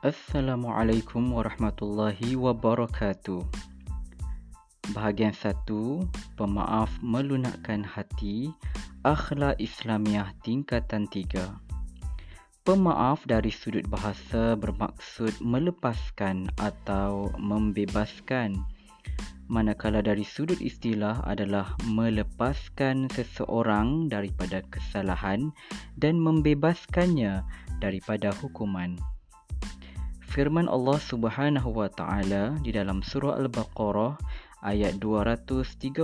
Assalamualaikum warahmatullahi wabarakatuh. Bahagian satu, pemaaf melunakkan hati, akhlak Islamiah tingkatan tiga. Pemaaf dari sudut bahasa bermaksud melepaskan atau membebaskan. Manakala dari sudut istilah adalah melepaskan seseorang daripada kesalahan dan membebaskannya daripada hukuman. Firman Allah Subhanahu wa taala di dalam surah Al-Baqarah ayat 237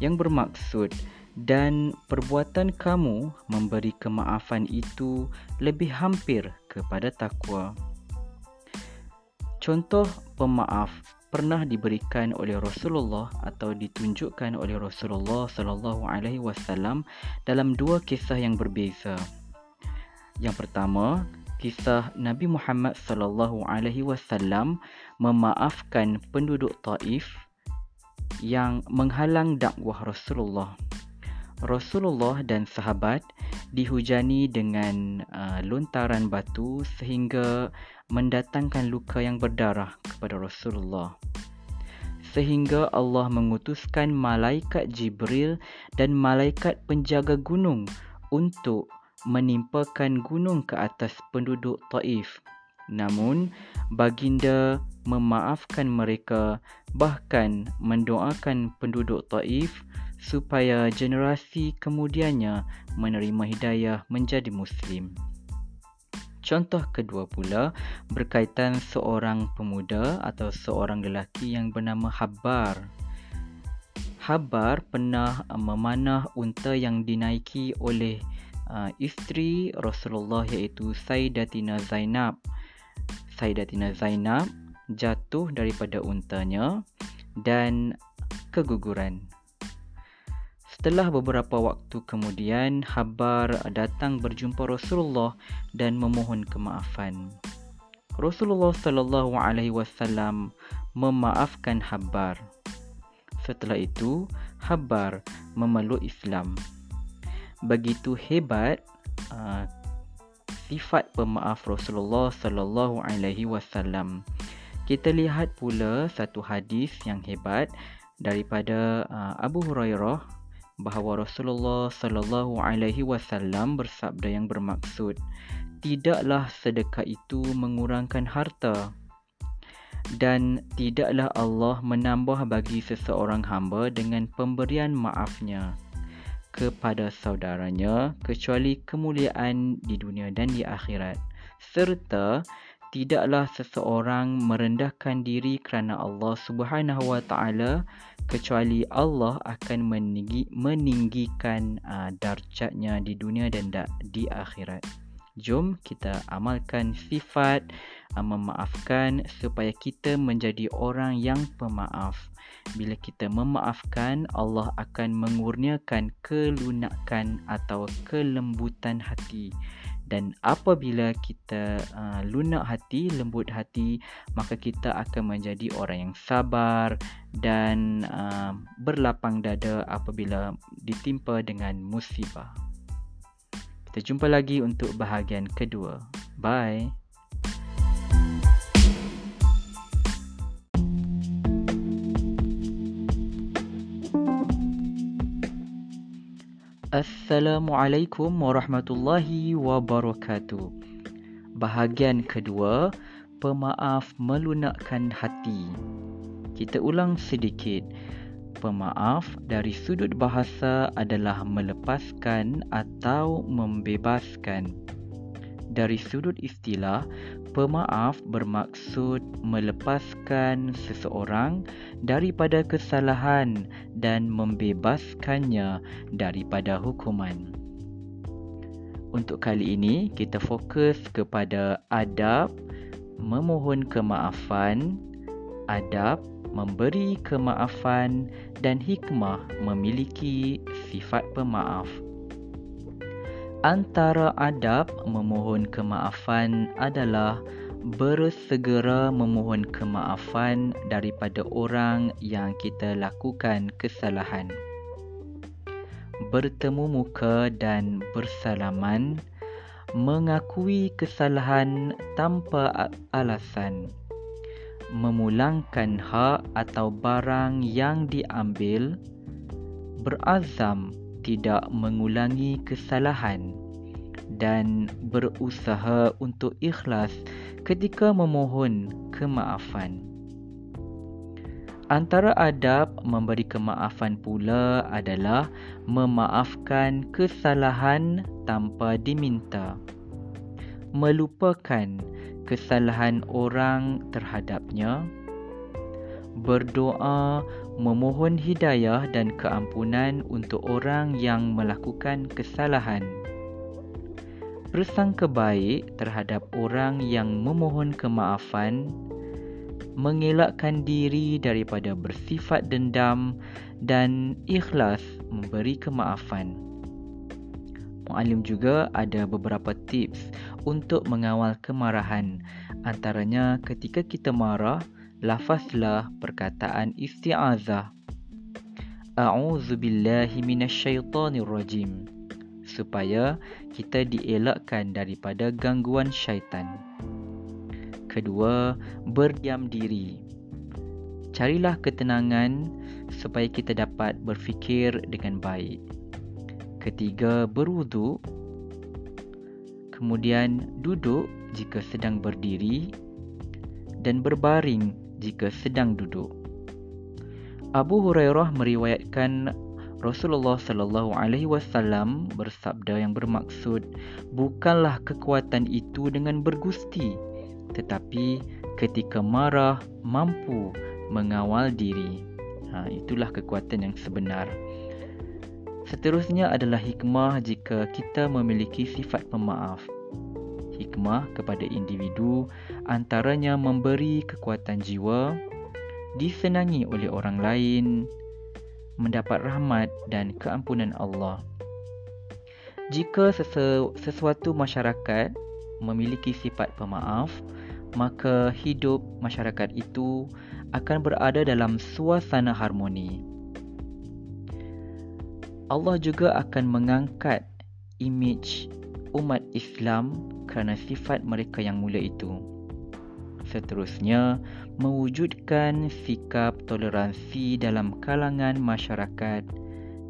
yang bermaksud dan perbuatan kamu memberi kemaafan itu lebih hampir kepada takwa. Contoh pemaaf pernah diberikan oleh Rasulullah atau ditunjukkan oleh Rasulullah sallallahu alaihi wasallam dalam dua kisah yang berbeza. Yang pertama, kisah Nabi Muhammad sallallahu alaihi wasallam memaafkan penduduk Taif yang menghalang dakwah Rasulullah. Rasulullah dan sahabat dihujani dengan uh, lontaran batu sehingga mendatangkan luka yang berdarah kepada Rasulullah. Sehingga Allah mengutuskan malaikat Jibril dan malaikat penjaga gunung untuk menimpakan gunung ke atas penduduk Taif. Namun, baginda memaafkan mereka bahkan mendoakan penduduk Taif supaya generasi kemudiannya menerima hidayah menjadi Muslim. Contoh kedua pula berkaitan seorang pemuda atau seorang lelaki yang bernama Habbar. Habbar pernah memanah unta yang dinaiki oleh uh, isteri Rasulullah iaitu Sayyidatina Zainab. Sayyidatina Zainab jatuh daripada untanya dan keguguran. Setelah beberapa waktu kemudian, Habar datang berjumpa Rasulullah dan memohon kemaafan. Rasulullah sallallahu alaihi wasallam memaafkan Habar. Setelah itu, Habar memeluk Islam. Begitu hebat uh, sifat pemaaf Rasulullah sallallahu alaihi wasallam. Kita lihat pula satu hadis yang hebat daripada uh, Abu Hurairah bahawa Rasulullah sallallahu alaihi wasallam bersabda yang bermaksud tidaklah sedekah itu mengurangkan harta dan tidaklah Allah menambah bagi seseorang hamba dengan pemberian maafnya kepada saudaranya kecuali kemuliaan di dunia dan di akhirat. Serta tidaklah seseorang merendahkan diri kerana Allah Subhanahu wa taala kecuali Allah akan meninggi, meninggikan uh, darjatnya di dunia dan da, di akhirat jom kita amalkan sifat uh, memaafkan supaya kita menjadi orang yang pemaaf bila kita memaafkan, Allah akan mengurniakan kelunakan atau kelembutan hati. Dan apabila kita uh, lunak hati, lembut hati, maka kita akan menjadi orang yang sabar dan uh, berlapang dada apabila ditimpa dengan musibah. Kita jumpa lagi untuk bahagian kedua. Bye. Assalamualaikum warahmatullahi wabarakatuh. Bahagian kedua, pemaaf melunakkan hati. Kita ulang sedikit. Pemaaf dari sudut bahasa adalah melepaskan atau membebaskan. Dari sudut istilah, pemaaf bermaksud melepaskan seseorang daripada kesalahan dan membebaskannya daripada hukuman. Untuk kali ini, kita fokus kepada adab memohon kemaafan, adab memberi kemaafan dan hikmah memiliki sifat pemaaf. Antara adab memohon kemaafan adalah bersegera memohon kemaafan daripada orang yang kita lakukan kesalahan. Bertemu muka dan bersalaman, mengakui kesalahan tanpa alasan, memulangkan hak atau barang yang diambil, berazam tidak mengulangi kesalahan dan berusaha untuk ikhlas ketika memohon kemaafan. Antara adab memberi kemaafan pula adalah memaafkan kesalahan tanpa diminta. Melupakan kesalahan orang terhadapnya. Berdoa memohon hidayah dan keampunan untuk orang yang melakukan kesalahan. Bersangka baik terhadap orang yang memohon kemaafan mengelakkan diri daripada bersifat dendam dan ikhlas memberi kemaafan. Muallim juga ada beberapa tips untuk mengawal kemarahan. Antaranya ketika kita marah, lafazlah perkataan isti'azah. A'udzu billahi minasyaitonir rajim supaya kita dielakkan daripada gangguan syaitan kedua, berdiam diri. Carilah ketenangan supaya kita dapat berfikir dengan baik. Ketiga, berwuduk. Kemudian duduk jika sedang berdiri dan berbaring jika sedang duduk. Abu Hurairah meriwayatkan Rasulullah sallallahu alaihi wasallam bersabda yang bermaksud bukanlah kekuatan itu dengan bergusti tetapi ketika marah mampu mengawal diri. Ha, itulah kekuatan yang sebenar. Seterusnya adalah hikmah jika kita memiliki sifat pemaaf. Hikmah kepada individu antaranya memberi kekuatan jiwa, disenangi oleh orang lain, mendapat rahmat dan keampunan Allah. Jika sesuatu masyarakat memiliki sifat pemaaf, maka hidup masyarakat itu akan berada dalam suasana harmoni. Allah juga akan mengangkat imej umat Islam kerana sifat mereka yang mulia itu. Seterusnya, mewujudkan sikap toleransi dalam kalangan masyarakat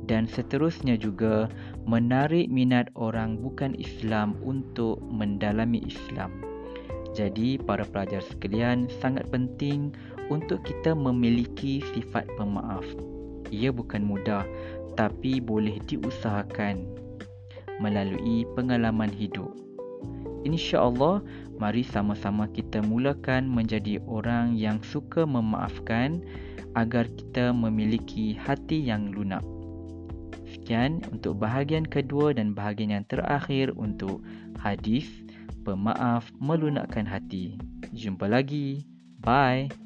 dan seterusnya juga menarik minat orang bukan Islam untuk mendalami Islam. Jadi para pelajar sekalian sangat penting untuk kita memiliki sifat pemaaf. Ia bukan mudah tapi boleh diusahakan melalui pengalaman hidup. Insya-Allah mari sama-sama kita mulakan menjadi orang yang suka memaafkan agar kita memiliki hati yang lunak. Sekian untuk bahagian kedua dan bahagian yang terakhir untuk hadis pemaaf melunakkan hati. Jumpa lagi. Bye.